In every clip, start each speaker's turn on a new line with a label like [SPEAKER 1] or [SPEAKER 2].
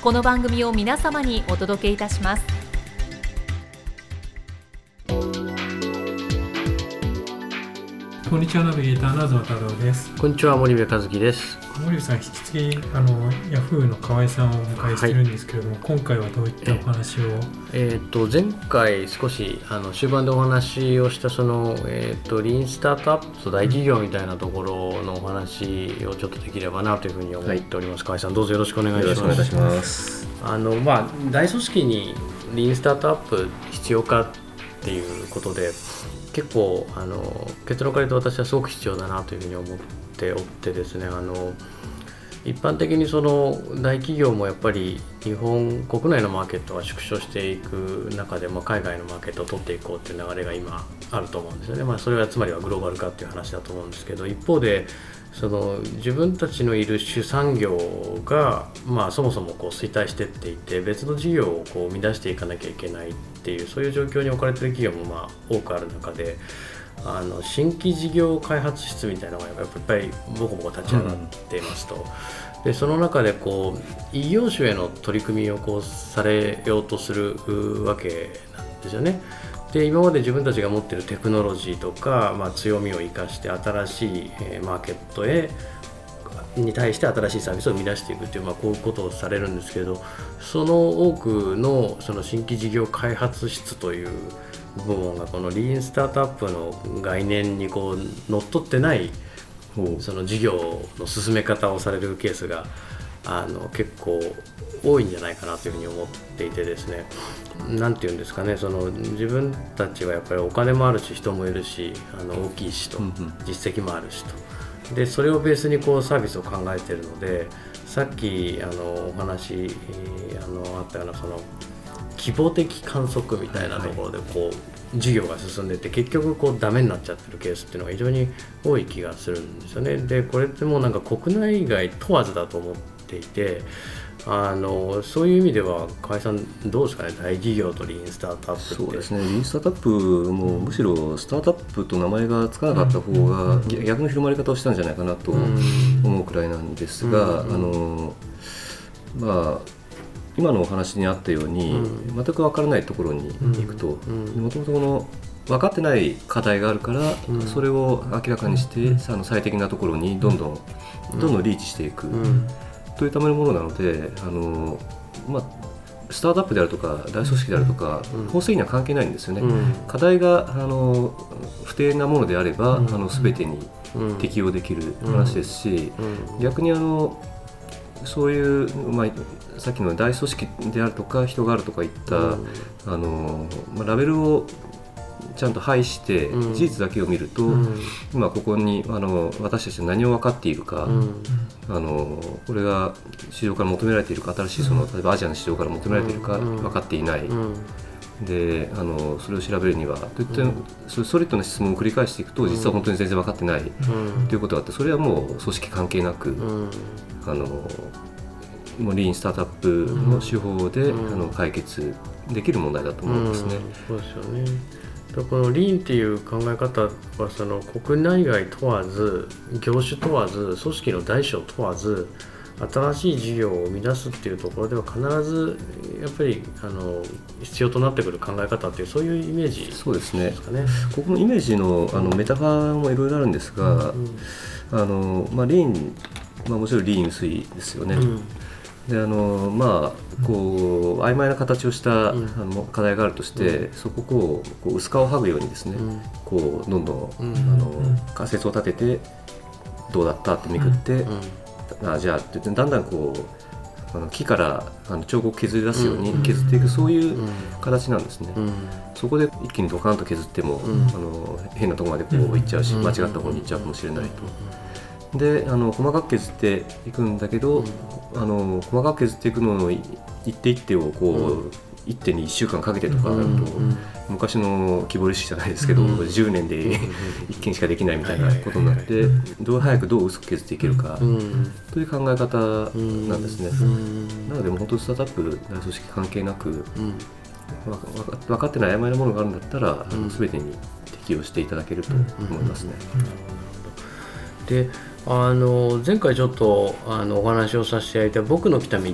[SPEAKER 1] この番組を皆様にお届けいたします。
[SPEAKER 2] こんにちはナビゲーターの東太郎です。
[SPEAKER 3] こんにちは森部和樹です
[SPEAKER 2] 森部さん引き続きあのヤフーの河合さんをお迎えしてるんですけれども、はい、今回はどういったお話を？
[SPEAKER 3] えー、と前回少しあの終盤でお話をしたその、えーと、リーンスタートアップと大企業みたいなところのお話をちょっとできればなというふうに思っております、はい、河合さんどうぞよろしくお願いします。あのまあ大組織にリーンスタートアップ必要かっていうことで結構あの結論から言うと私はすごく必要だなというふうに思っておってですねあの一般的にその大企業もやっぱり日本国内のマーケットが縮小していく中で、まあ、海外のマーケットを取っていこうっていう流れが今あると思うんですよね、まあ、それはつまりはグローバル化っていう話だと思うんですけど一方でその自分たちのいる主産業が、まあ、そもそもこう衰退していっていて別の事業をこう生み出していかなきゃいけないっていうそういう状況に置かれてる企業もまあ多くある中であの新規事業開発室みたいなのがやっぱりボコボコ立ち上がっていますと。でその中でこう異業種への取り組みをこうされようとするわけなんですよね。で今まで自分たちが持っているテクノロジーとか、まあ、強みを生かして新しい、えマーケットへに対して新しいサービスを生み出していくっていう、まあ、こういうことをされるんですけどその多くのその新規事業開発室という部門がこのリーンスタートアップの概念にこう乗っ取ってないその事業の進め方をされるケースがあの結構多いんじゃないかなというふうに思っていてですね。何て言うんですかねその自分たちはやっぱりお金もあるし人もいるしあの大きいしと実績もあるしとでそれをベースにこうサービスを考えているのでさっきあのお話あのあったようなその希望的観測みたいなところでこう、事業が進んでて結局こうダメになっちゃってるケースっていうのが非常に多い気がするんですよね。でこれってもうなんか国内外問わずだと思っていてあのそういう意味では河合さんどうですかね？大企業とリーンスタートアッ
[SPEAKER 4] プそうですね。リーンスタートアップもむしろスタートアップと名前がつかなかった方が逆の広まり方をしたんじゃないかなと思うくらいなんですが、あのまあ今のお話にあったように、うん、全く分からないところに行くともともとこの分かってない課題があるから、うん、それを明らかにして、うん、あの最適なところにどんどん、どんどんリーチしていく、というためのものなのであの、まあ、スタートアップであるとか大組織であるとか、法制には関係ないんですよね、課題があの不定なものであれば、あの全てに適用できる話ですし、逆にあのそういう、まあ、さっきの大組織であるとか人があるとかいった、うん、あのまあ、ラベルをちゃんと排して事実だけを見ると、うん、今ここにあの私たちは何を分かっているか、うん、あのこれが市場から求められているか新しいその例えばアジアの市場から求められているか分かっていない。であのそれを調べるにはといった、うん、ソリッドな質問を繰り返していくと実は本当に全然分かってない、うん、ということがあってそれはもう組織関係なく、うん、あのもうリーンスタートアップの手法で、あの解決できる問題だと思いますね。
[SPEAKER 3] そうですよねこのリーンっていう考え方はその国内外問わず業種問わず組織の大小問わず新しい事業を生み出すっていうところでは必ずやっぱりあの必要となってくる考え方っていうそういうイメージ、ね、
[SPEAKER 4] そうですね。ここのイメージのあのメタファーもいろいろあるんですが、うん。うん、あのまあ、リーン、まあ、もちろんリーン薄いですよね、うん、であのまあこう曖昧な形をした、
[SPEAKER 3] うん。
[SPEAKER 4] あの課題があるとして、そこをこう薄皮を剥ぐようにですね、
[SPEAKER 3] うん。
[SPEAKER 4] こうどんどん、
[SPEAKER 3] うん。
[SPEAKER 4] あの仮説を立ててどうだったってめくって、
[SPEAKER 3] うん。
[SPEAKER 4] あじゃあってだんだんこうあの木からあの彫刻を削り出すように
[SPEAKER 3] うん。
[SPEAKER 4] 削っていく、そういう
[SPEAKER 3] うん。
[SPEAKER 4] 形なんですね、
[SPEAKER 3] うん。
[SPEAKER 4] そこで一気にドカンと削っても、
[SPEAKER 3] うん。
[SPEAKER 4] あの変なところまでこう行っちゃうし、
[SPEAKER 3] うん。
[SPEAKER 4] 間違った方に行っちゃうかもしれないと。であの細かく削っていくんだけど、あの細かく削っていくののい一手一手をこう、
[SPEAKER 3] う
[SPEAKER 4] 一手に1週間かけてとかだと、
[SPEAKER 3] うん。
[SPEAKER 4] 昔の木彫り師じゃないですけど、
[SPEAKER 3] うん。
[SPEAKER 4] 10年で1件しかできないみたいなことになって、どう早くどう薄く削っていけるか、
[SPEAKER 3] うん。
[SPEAKER 4] という考え方なんですね。
[SPEAKER 3] うん。
[SPEAKER 4] なのでもう本当にスタートアップ大組織関係なく分かってない曖昧なものがあるんだったら、あ
[SPEAKER 3] うん。
[SPEAKER 4] の全てに適用していただけると思いますね。
[SPEAKER 3] であの前回ちょっとあのお話をさせていただいた「僕の来た道」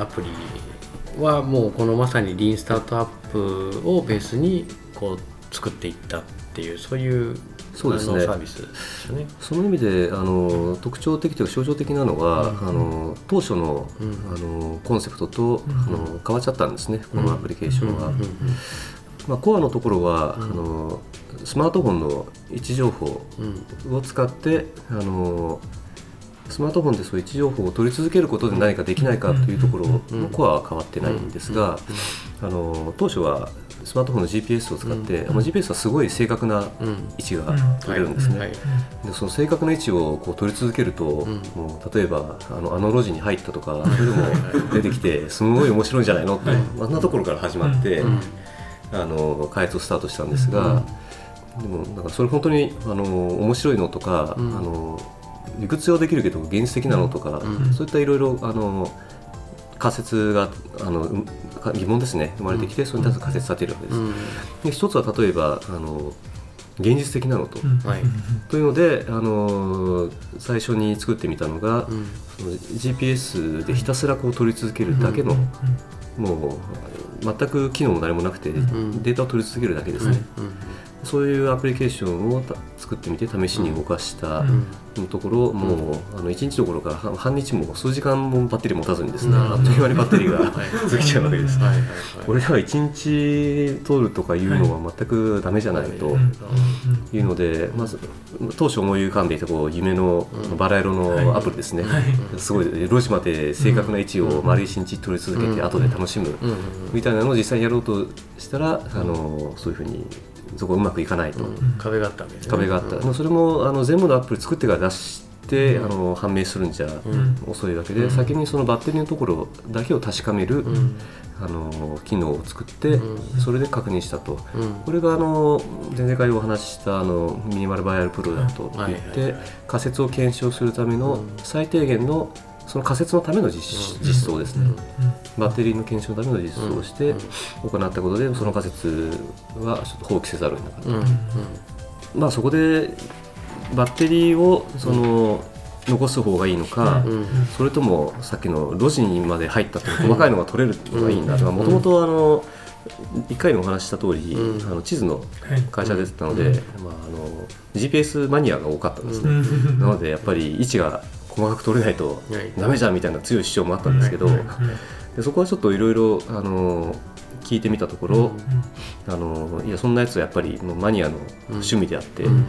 [SPEAKER 3] アプリはもうこのまさにリーンスタートアップをベースにこう作っていったっていうそういう
[SPEAKER 4] そうですね。
[SPEAKER 3] サービスですよね。
[SPEAKER 4] その意味であの特徴的というか象徴的なのは、
[SPEAKER 3] うん。
[SPEAKER 4] あの当初の,、
[SPEAKER 3] うん。
[SPEAKER 4] あのコンセプトと、
[SPEAKER 2] うん。
[SPEAKER 4] あの変わっちゃったんですね、このアプリケーションは。まあ、コアのところは、
[SPEAKER 3] うん。
[SPEAKER 4] あのスマートフォンの位置情報
[SPEAKER 3] うん。
[SPEAKER 4] を使ってあのスマートフォンでそういう位置情報を取り続けることで何かできないかというところのコアは変わってないんですが、あの当初はスマートフォンの GPS を使って、
[SPEAKER 3] うん。
[SPEAKER 4] まあ GPS はすごい正確な
[SPEAKER 3] うん。うん
[SPEAKER 4] 位置が取れるんですね。
[SPEAKER 3] はい。
[SPEAKER 4] でその正確な位置をこう取り続けると、
[SPEAKER 3] ん。
[SPEAKER 4] もう例えばあのあの路地に入ったとかそれでも出てきてすごい面白いんじゃないのって、
[SPEAKER 2] はい。
[SPEAKER 4] あんなところから始まって、
[SPEAKER 3] うん。
[SPEAKER 4] あの開発をスタートしたんですが、でもなんかそれ本当にあの面白いのとか、
[SPEAKER 3] うん。
[SPEAKER 4] あの理屈上できるけど現実的なのとか、
[SPEAKER 3] うん。
[SPEAKER 4] そういったいろいろあの仮説があの疑問ですね。生まれてきて、それに対する仮説立てるわけです。
[SPEAKER 3] うん。
[SPEAKER 4] で一つは例えばあの現実的なのと。
[SPEAKER 3] はい。
[SPEAKER 4] というので、あの最初に作ってみたのが、
[SPEAKER 3] うん。
[SPEAKER 4] その GPS でひたすらこう取り続けるだけの、もう全く機能も何もなくて、
[SPEAKER 3] ん。
[SPEAKER 4] データを取り続けるだけですね、そういうアプリケーションをた作ってみて試しに動かした
[SPEAKER 2] うん。
[SPEAKER 4] ところ、もうあの1日どころか半半日も数時間もバッテリー持たずにですね、
[SPEAKER 3] うん。
[SPEAKER 4] あっという間にバッテリーが 尽きちゃうわけです。
[SPEAKER 3] はい
[SPEAKER 4] これでは1日取るとかいうのは全くダメじゃないと。
[SPEAKER 3] うん。
[SPEAKER 4] いうので、まず当初思い浮かんでいたこう夢の
[SPEAKER 3] うん。
[SPEAKER 4] バラ色のアプリですね、
[SPEAKER 2] はい。
[SPEAKER 4] すごい路地まで正確な位置を丸一日取り続けて
[SPEAKER 3] うん。
[SPEAKER 4] 後で楽しむみたいなのを実際にやろうとしたら、あのそういうふうにそこうまくいかないと、
[SPEAKER 3] うん。壁があったわけですね。
[SPEAKER 4] 壁があった、
[SPEAKER 3] うん。
[SPEAKER 4] まあそれもあの全部のアプリ作ってから出して、
[SPEAKER 3] うん。
[SPEAKER 4] あの判明するんじゃ
[SPEAKER 3] うん。
[SPEAKER 4] 遅いわけで、
[SPEAKER 3] うん。
[SPEAKER 4] 先にそのバッテリーのところだけを確かめる、
[SPEAKER 3] うん。
[SPEAKER 4] あの機能を作って、
[SPEAKER 3] うん。
[SPEAKER 4] それで確認したと。
[SPEAKER 3] うん。
[SPEAKER 4] これがあの前々回お話ししたあのミニマルバイアルプロダクトとい
[SPEAKER 3] はい
[SPEAKER 4] って、仮説を検証するための
[SPEAKER 3] うん。
[SPEAKER 4] 最低限のその仮説のための実,、
[SPEAKER 3] うん。
[SPEAKER 4] 実装ですね、
[SPEAKER 3] うん。
[SPEAKER 4] バッテリーの検証のための実装をして
[SPEAKER 3] うん。
[SPEAKER 4] 行ったことでその仮説はちょっと放棄せざるを得なかった、
[SPEAKER 3] うん。うん。
[SPEAKER 4] まあそこでバッテリーをその、残す方がいいのか、それともさっきの路地にまで入ったって細かいのが取れるのがいいんだもともとあの1回にお話しした通り、
[SPEAKER 3] うん。
[SPEAKER 4] あの地図の
[SPEAKER 2] はい。
[SPEAKER 4] 会社でしたので、
[SPEAKER 3] うん。
[SPEAKER 4] まあ、あの GPS マニアが多かったんですね、
[SPEAKER 2] うん。
[SPEAKER 4] なのでやっぱり位置が細かく取れないと
[SPEAKER 3] はい。
[SPEAKER 4] ダメじゃんみたいな強い主張もあったんですけど、でそこはちょっといろいろあの聞いてみたところ、あのいやそんなやつはやっぱりもうマニアの趣味であって、
[SPEAKER 3] うん。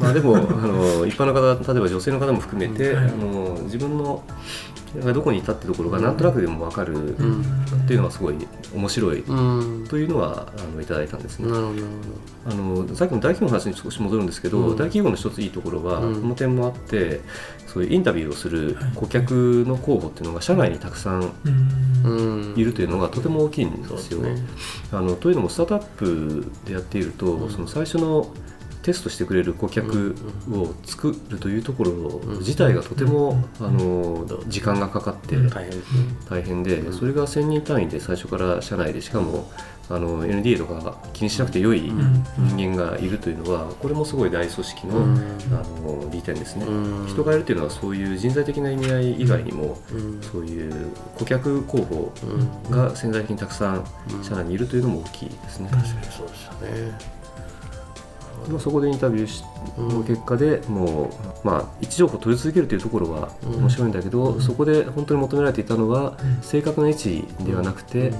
[SPEAKER 4] まあ、でもあの一般の方例えば女性の方も含めて、
[SPEAKER 2] はい。
[SPEAKER 4] あの自分のがどこにいたってところがなんとなくでも分かる
[SPEAKER 3] うん。
[SPEAKER 4] っていうのがすごい面白い
[SPEAKER 3] うん。
[SPEAKER 4] というのはあのいただいたんですね。あのさっきの大企業の話に少し戻るんですけど、
[SPEAKER 3] うん。
[SPEAKER 4] 大企業の一ついいところは、
[SPEAKER 3] うん。
[SPEAKER 4] この点もあってそういうインタビューをする顧客の候補っていうのが社内にたくさんいるというのがとても大きいんですよ。
[SPEAKER 3] ね。
[SPEAKER 4] あのというのもスタートアップでやっていると、
[SPEAKER 3] うん。
[SPEAKER 4] その最初のテストしてくれる顧客を作るというところ自体がとても、あの時間がかかって
[SPEAKER 2] うん。
[SPEAKER 3] 大変。で
[SPEAKER 4] それが1000人単位で最初から社内でしかもあの NDA とか気にしなくて良い
[SPEAKER 2] ん。
[SPEAKER 4] 人間がいるというのはこれもすごい大組織の,、
[SPEAKER 3] うん。
[SPEAKER 4] あの利点ですね。
[SPEAKER 3] うん。
[SPEAKER 4] 人がいるというのはそういう人材的な意味合い以外にも、
[SPEAKER 3] うん。
[SPEAKER 4] そういう顧客候補
[SPEAKER 3] うん。
[SPEAKER 4] が潜在的にたくさん
[SPEAKER 3] うん。
[SPEAKER 4] 社内にいるというのも大きいですね。
[SPEAKER 3] 確かにそうですよねど
[SPEAKER 4] そこでインタビューしの結果でもう、まあ、位置情報を取り続けるというところは面白いんだけど、そこで本当に求められていたのは、正確な位置ではなくて、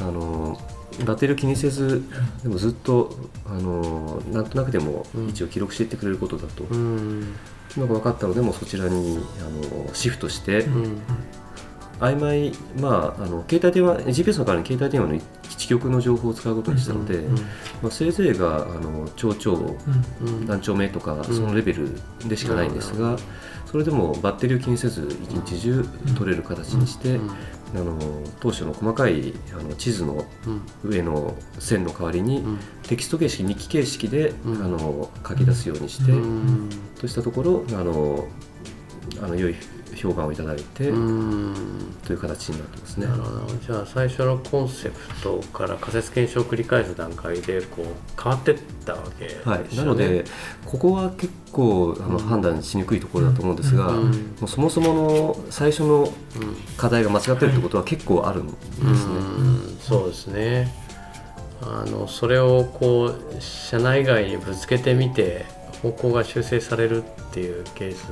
[SPEAKER 4] あのバッテリーを気にせずでもずっとあのなんとなくでも位置を記録していってくれることだと、
[SPEAKER 3] うん。
[SPEAKER 4] のが分かったのでもうそちらにあのシフトして、
[SPEAKER 3] うん
[SPEAKER 4] 曖昧まああの携帯電話 GPS の代わりに携帯電話の基地局の情報を使うことにしたので、
[SPEAKER 3] うん
[SPEAKER 4] まあ、せいぜいがあの町長
[SPEAKER 3] うん。
[SPEAKER 4] 何丁目とかそのレベルでしかないんですが、それでもバッテリーを気にせず一日中取れる形にして、
[SPEAKER 3] うん。
[SPEAKER 4] あの当初の細かいあの地図の
[SPEAKER 3] うん。
[SPEAKER 4] 上の線の代わりに、
[SPEAKER 3] うん。
[SPEAKER 4] テキスト形式日記形式で、
[SPEAKER 3] うん。
[SPEAKER 4] あの書き出すようにして、
[SPEAKER 3] うん。
[SPEAKER 4] としたところあのあの良い評判をいただいて、
[SPEAKER 3] うん。
[SPEAKER 4] という形になってますね。
[SPEAKER 3] な。るほど。じゃあ最初のコンセプトから仮説検証を繰り返す段階でこう変わってったわけね。
[SPEAKER 4] はい、なのでここは結構あの、
[SPEAKER 3] うん。
[SPEAKER 4] 判断しにくいところだと思うんですが、
[SPEAKER 3] うん。
[SPEAKER 4] もうそもそもの最初の
[SPEAKER 3] うん。
[SPEAKER 4] 課題が間違ってるってことは結構あるんですね。
[SPEAKER 3] うん。そうですね。あのそれをこう社内外にぶつけてみて方向が修正されるっていうケース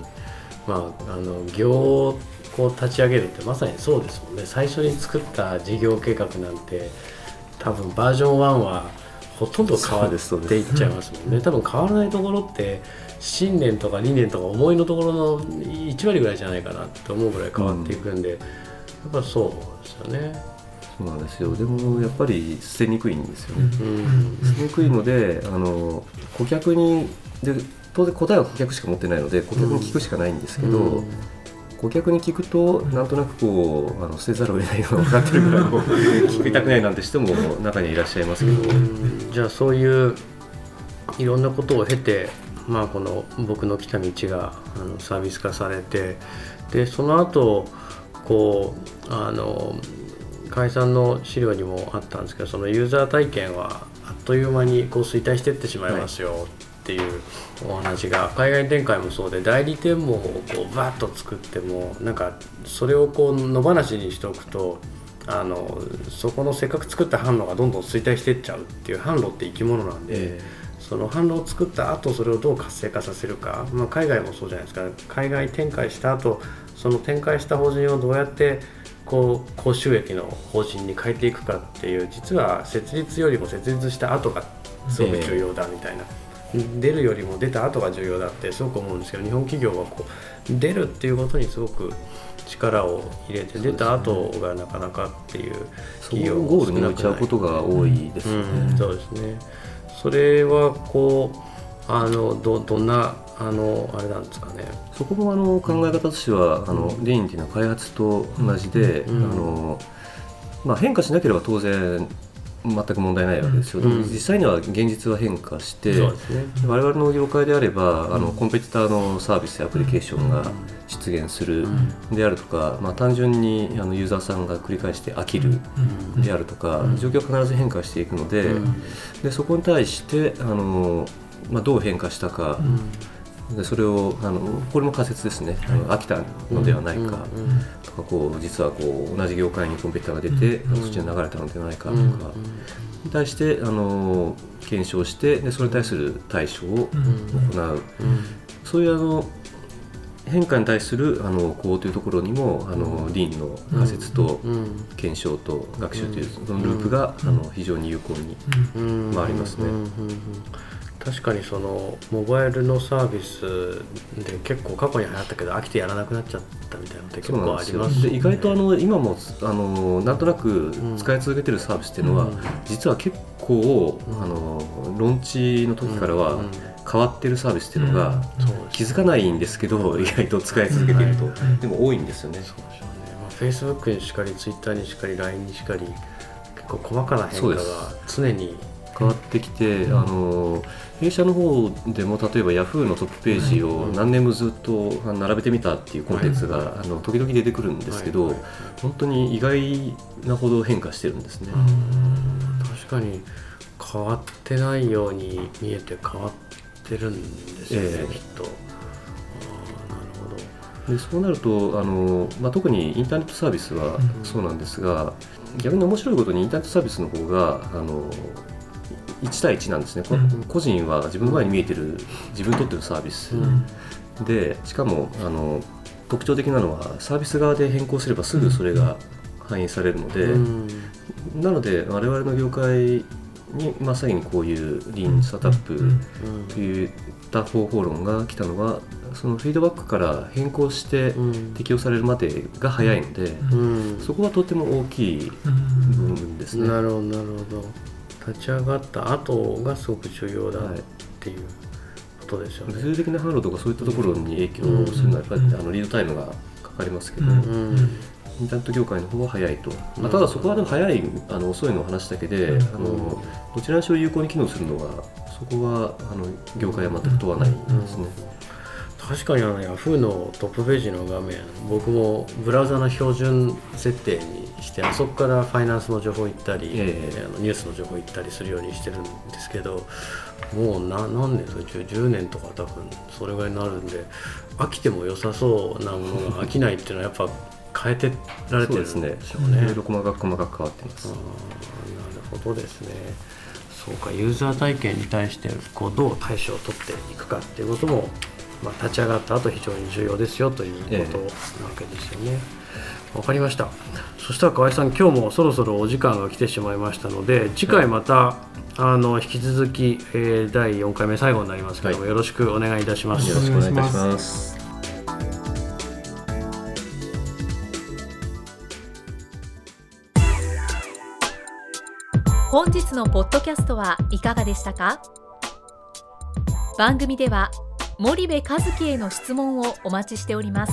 [SPEAKER 3] まああの業をこう立ち上げるってまさにそうですもんね。最初に作った事業計画なんて多分バージョン1はほとんど変わっていっちゃいますもんね。多分変わらないところって信念とか理念とか思いのところの1割ぐらいじゃないかなって思うぐらい変わっていくんで、やっぱそうですよね。
[SPEAKER 4] そうなんですよ。でもやっぱり捨てにくいんですよね。
[SPEAKER 3] うん。
[SPEAKER 4] 捨てにくいのであの顧客にで当然答えは顧客しか持ってないので顧客に聞くしかないんですけど、
[SPEAKER 3] うん。
[SPEAKER 4] 顧客に聞くとなんとなくこうあの捨てざるを得ないのが分かってるぐらい聞きたくないなんて人も中にはいらっしゃいますけど、
[SPEAKER 3] じゃあそういういろんなことを経て、まあ、この僕の来た道があのサービス化されてでその後こうあの解散の資料にもあったんですけどそのユーザー体験はあっという間にこう衰退していってしまいますよっていうお話が海外展開もそうで代理店網をこうバッと作ってもなんかそれをこう野放しにしておくとあのそこのせっかく作った販路がどんどん衰退していっちゃうっていう販路って生き物なんで、
[SPEAKER 4] え
[SPEAKER 3] その販路を作った後それをどう活性化させるか、まあ、海外もそうじゃないですか。海外展開した後その展開した法人をどうやってこう高収益の法人に変えていくかっていう実は設立よりも設立した後がすごく重要だみたいな、出るよりも出た後が重要だってすごく思うんですけど日本企業はこう出るっていうことにすごく力を入れて出た後がなかなかっていう
[SPEAKER 4] そこをゴールに置いちゃうことが多いですよね。
[SPEAKER 3] うん、そうですね。それはこうあのどどんなあのあれなんですかね。
[SPEAKER 4] そこもあの考え方としては、あのレインっていうのは開発と同じで、
[SPEAKER 3] うん
[SPEAKER 4] あのまあ、変化しなければ当然全く問題ないわけですよ、
[SPEAKER 3] うん。
[SPEAKER 4] 実際には現実は変化して、
[SPEAKER 3] そうですね。
[SPEAKER 4] 我々の業界であればあのコンペティターのサービスやアプリケーションが出現するであるとか、まあ、単純にあのユーザーさんが繰り返して飽きるであるとか、状況は必ず変化していくので,、でそこに対してあの、まあ、どう変化したか、でそれをあのこれも仮説ですね、あの飽きたのではないか。とかこう実はこう同じ業界にコンペティターが出て、
[SPEAKER 3] うん。
[SPEAKER 4] そっちに流れたのではないかとか、
[SPEAKER 3] うん
[SPEAKER 4] に対してあの検証してでそれに対する対処を行う、そういうあの変化に対するあのこうというところにもあのリーンの仮説と
[SPEAKER 3] うん
[SPEAKER 4] 検証と学習というそのループがあの非常に有効に
[SPEAKER 3] うん。
[SPEAKER 4] まあありますね
[SPEAKER 3] 確かにそのモバイルのサービスで結構過去に流行ったけど飽きてやらなくなっちゃったみたいなのって結構ありますよね。
[SPEAKER 4] で意外とあの今もあのなんとなく使い続けてるサービスっていうのは、
[SPEAKER 3] うん。
[SPEAKER 4] 実は結構、
[SPEAKER 3] うん。
[SPEAKER 4] あのローンチの時からは
[SPEAKER 3] うん。
[SPEAKER 4] 変わってるサービスっていうのが、気づかないんですけど意外と使い続けていると、
[SPEAKER 2] うん。
[SPEAKER 4] でも多いんですよね。
[SPEAKER 3] そうでしょうね、まあ、Facebook にしかり Twitter にしかり LINE にしかり結構細かな変化が常に
[SPEAKER 4] 変わってきて、あの弊社の方でも例えば Yahoo のトップページを何年もずっと並べてみたっていうコンテンツが、あの時々出てくるんですけど、
[SPEAKER 3] はいはい
[SPEAKER 4] 本当に意外なほど変化してるんですね。
[SPEAKER 3] 確かに変わってないように見えて変わってるんですよね、
[SPEAKER 4] ええ。
[SPEAKER 3] きっと。ああなるほど。
[SPEAKER 4] でそうなるとあの、まあ、特にインターネットサービスは
[SPEAKER 3] うん。
[SPEAKER 4] そうなんですが、逆に面白いことにインターネットサービスの方があの1対1なんですね、こ
[SPEAKER 2] うん。
[SPEAKER 4] 個人は自分の前に見えてる自分にとってのサービス、でしかもあの特徴的なのはサービス側で変更すればすぐそれが反映されるので、
[SPEAKER 3] うん。
[SPEAKER 4] なので我々の業界にまさにこういうリーンスタートアップ
[SPEAKER 2] うん。
[SPEAKER 4] といった方法論が来たのはそのフィードバックから変更して
[SPEAKER 3] うん。
[SPEAKER 4] 適用されるまでが早いので、
[SPEAKER 3] うん。
[SPEAKER 4] そこはとても大きい
[SPEAKER 2] うん。
[SPEAKER 4] 部分ですね。
[SPEAKER 3] なるほどなるほど立ち上がった後がすごく重要だっ
[SPEAKER 4] はい
[SPEAKER 3] ていうことですよね、
[SPEAKER 4] 物理的な販路とかそういったところに影響するのはやっぱり
[SPEAKER 2] うん。
[SPEAKER 4] あのリードタイムがかかりますけど、インターネット業界の方は早いと、
[SPEAKER 3] うん
[SPEAKER 4] まあ、ただそこはでも早いあの遅いの話だけで、
[SPEAKER 2] うん。
[SPEAKER 4] あのどちらにしろ有効に機能するのはそこはあの業界は全く問わないですね。
[SPEAKER 3] 確かにあの Yahoo のトップページの画面僕もブラウザの標準設定にしてあそこからファイナンスの情報行ったり、
[SPEAKER 4] ええ
[SPEAKER 3] あのニュースの情報行ったりするようにしてるんですけどもうな何年ですか？10, 10年とか多分それぐらいになるんで飽きても良さそうなものが飽きないっていうのはやっぱ変えてられてるんでしょうね。
[SPEAKER 4] いろいろ細かく細かく変わってます。
[SPEAKER 3] なるほどですね。そうかユーザー体験に対してこうどう対処を取っていくかっていうことも、まあ、立ち上がった後非常に重要ですよということなわけですよね。わかりました。そしたら河合さん今日もそろそろお時間が来てしまいましたので次回また、あの引き続き、えー第4回目最後になりますけども、
[SPEAKER 4] はい
[SPEAKER 3] よろしくお願いいたします。
[SPEAKER 4] よろしくお願いいたします。
[SPEAKER 1] 本日のポッドキャストはいかがでしたか？番組では森部一樹への質問をお待ちしております